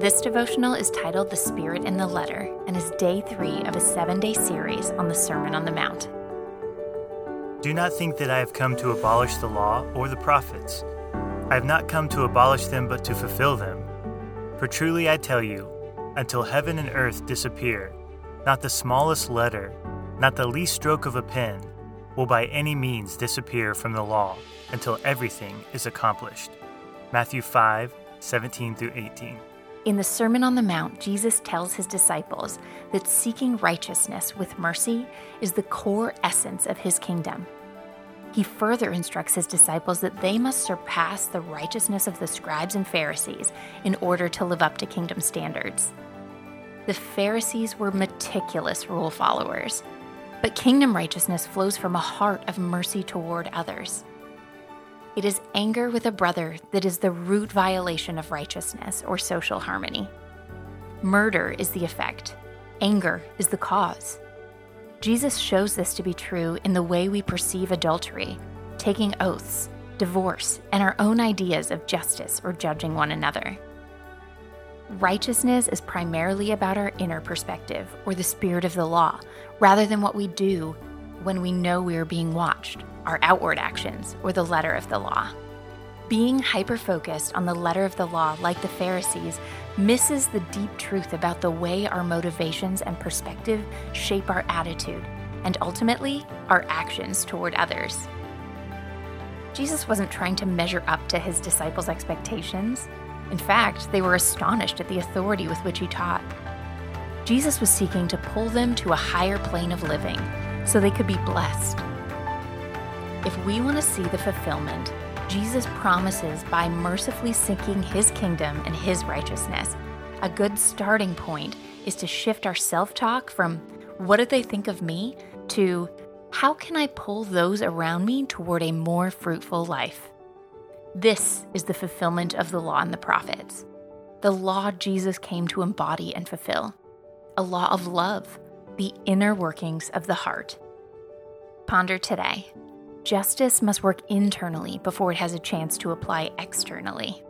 This devotional is titled The Spirit and the Letter and is day three of a seven day series on the Sermon on the Mount. Do not think that I have come to abolish the law or the prophets. I have not come to abolish them, but to fulfill them. For truly I tell you, until heaven and earth disappear, not the smallest letter, not the least stroke of a pen, will by any means disappear from the law until everything is accomplished. Matthew 5 17 through 18. In the Sermon on the Mount, Jesus tells his disciples that seeking righteousness with mercy is the core essence of his kingdom. He further instructs his disciples that they must surpass the righteousness of the scribes and Pharisees in order to live up to kingdom standards. The Pharisees were meticulous rule followers, but kingdom righteousness flows from a heart of mercy toward others. It is anger with a brother that is the root violation of righteousness or social harmony. Murder is the effect, anger is the cause. Jesus shows this to be true in the way we perceive adultery, taking oaths, divorce, and our own ideas of justice or judging one another. Righteousness is primarily about our inner perspective or the spirit of the law, rather than what we do when we know we are being watched, our outward actions, or the letter of the law. Being hyper focused on the letter of the law, like the Pharisees, misses the deep truth about the way our motivations and perspective shape our attitude and ultimately our actions toward others. Jesus wasn't trying to measure up to his disciples' expectations. In fact, they were astonished at the authority with which he taught. Jesus was seeking to pull them to a higher plane of living so they could be blessed. If we want to see the fulfillment Jesus promises by mercifully seeking his kingdom and his righteousness, a good starting point is to shift our self talk from what do they think of me to how can I pull those around me toward a more fruitful life? This is the fulfillment of the law and the prophets, the law Jesus came to embody and fulfill, a law of love the inner workings of the heart. Ponder today. Justice must work internally before it has a chance to apply externally.